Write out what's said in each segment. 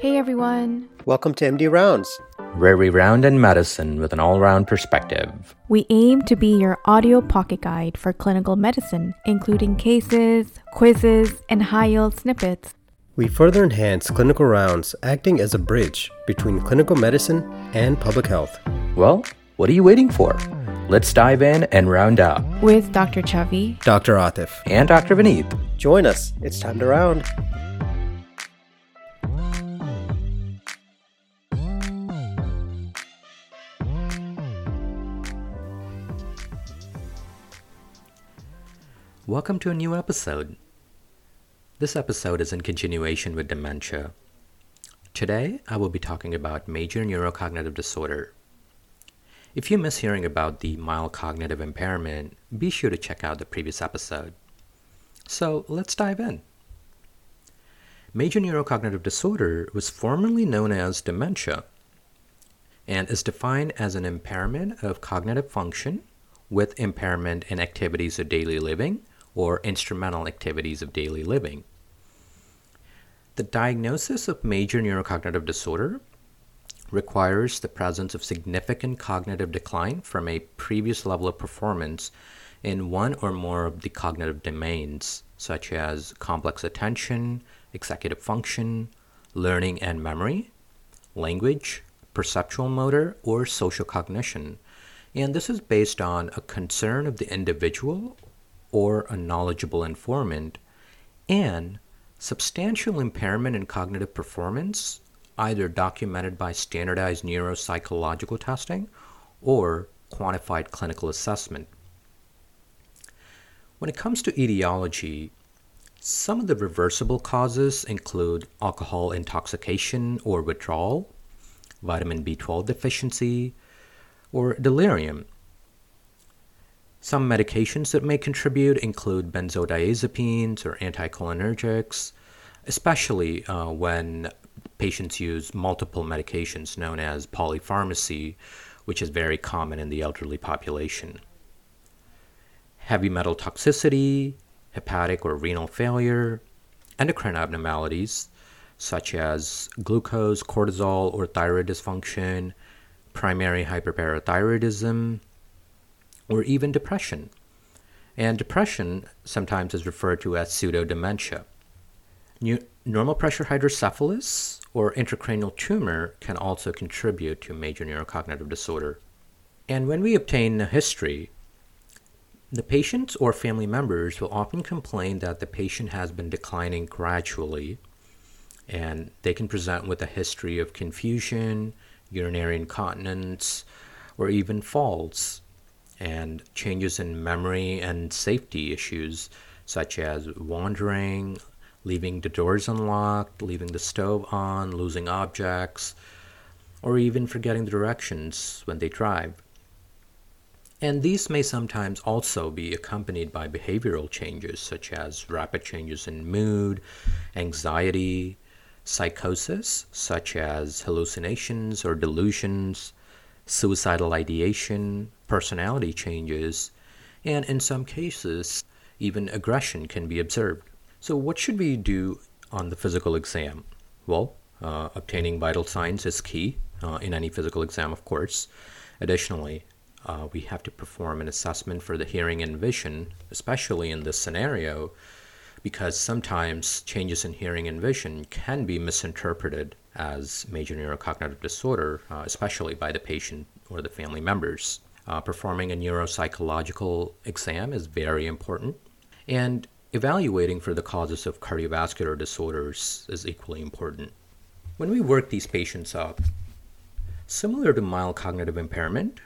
Hey everyone! Welcome to MD Rounds. where round in medicine with an all round perspective. We aim to be your audio pocket guide for clinical medicine, including cases, quizzes, and high yield snippets. We further enhance clinical rounds, acting as a bridge between clinical medicine and public health. Well, what are you waiting for? Let's dive in and round up. With Dr. Chavi, Dr. Atif, And Dr. Vineet. join us. It's time to round. Welcome to a new episode. This episode is in continuation with dementia. Today, I will be talking about major neurocognitive disorder. If you miss hearing about the mild cognitive impairment, be sure to check out the previous episode. So, let's dive in. Major neurocognitive disorder was formerly known as dementia and is defined as an impairment of cognitive function with impairment in activities of daily living or instrumental activities of daily living. The diagnosis of major neurocognitive disorder requires the presence of significant cognitive decline from a previous level of performance in one or more of the cognitive domains, such as complex attention, executive function, learning and memory, language, perceptual motor, or social cognition. And this is based on a concern of the individual or a knowledgeable informant and substantial impairment in cognitive performance, either documented by standardized neuropsychological testing or quantified clinical assessment. When it comes to etiology, some of the reversible causes include alcohol intoxication or withdrawal, vitamin B12 deficiency, or delirium. Some medications that may contribute include benzodiazepines or anticholinergics, especially uh, when patients use multiple medications known as polypharmacy, which is very common in the elderly population. Heavy metal toxicity, hepatic or renal failure, endocrine abnormalities such as glucose, cortisol, or thyroid dysfunction, primary hyperparathyroidism, or even depression. And depression sometimes is referred to as pseudo dementia. Normal pressure hydrocephalus or intracranial tumor can also contribute to major neurocognitive disorder. And when we obtain a history, the patients or family members will often complain that the patient has been declining gradually, and they can present with a history of confusion, urinary incontinence, or even falls and changes in memory and safety issues such as wandering, leaving the doors unlocked, leaving the stove on, losing objects, or even forgetting the directions when they drive. And these may sometimes also be accompanied by behavioral changes such as rapid changes in mood, anxiety, psychosis, such as hallucinations or delusions, suicidal ideation, personality changes, and in some cases, even aggression can be observed. So, what should we do on the physical exam? Well, uh, obtaining vital signs is key uh, in any physical exam, of course. Additionally, uh, we have to perform an assessment for the hearing and vision, especially in this scenario, because sometimes changes in hearing and vision can be misinterpreted as major neurocognitive disorder, uh, especially by the patient or the family members. Uh, performing a neuropsychological exam is very important, and evaluating for the causes of cardiovascular disorders is equally important. When we work these patients up, similar to mild cognitive impairment,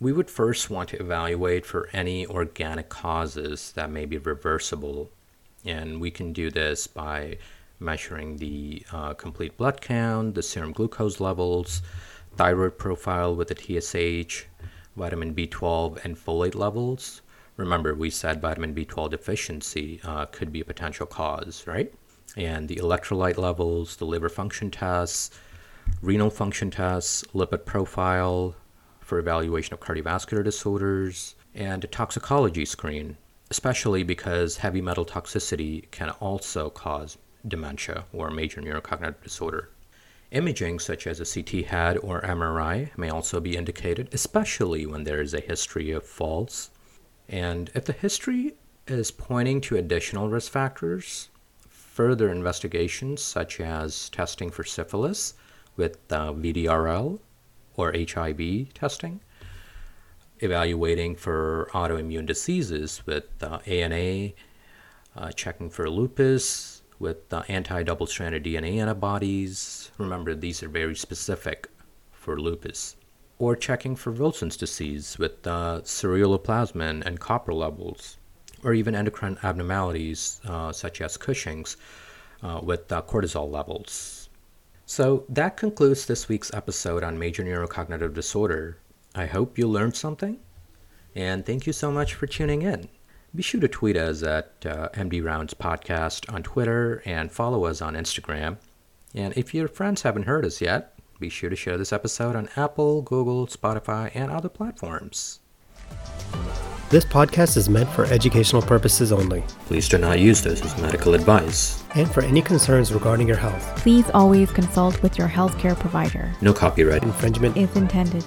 we would first want to evaluate for any organic causes that may be reversible. And we can do this by measuring the uh, complete blood count, the serum glucose levels, thyroid profile with the TSH, vitamin B12, and folate levels. Remember, we said vitamin B12 deficiency uh, could be a potential cause, right? And the electrolyte levels, the liver function tests, renal function tests, lipid profile for evaluation of cardiovascular disorders, and a toxicology screen, especially because heavy metal toxicity can also cause dementia or major neurocognitive disorder. Imaging, such as a CT head or MRI, may also be indicated, especially when there is a history of falls. And if the history is pointing to additional risk factors, further investigations, such as testing for syphilis with uh, VDRL or HIV testing, evaluating for autoimmune diseases with uh, ANA, uh, checking for lupus, with uh, anti double stranded DNA antibodies. Remember, these are very specific for lupus. Or checking for Wilson's disease with uh, ceruloplasmin and copper levels, or even endocrine abnormalities uh, such as Cushing's uh, with uh, cortisol levels. So that concludes this week's episode on major neurocognitive disorder. I hope you learned something, and thank you so much for tuning in. Be sure to tweet us at uh, MD Rounds Podcast on Twitter and follow us on Instagram. And if your friends haven't heard us yet, be sure to share this episode on Apple, Google, Spotify, and other platforms. This podcast is meant for educational purposes only. Please do not use this as medical advice. And for any concerns regarding your health, Please always consult with your healthcare provider. No copyright. infringement Is intended.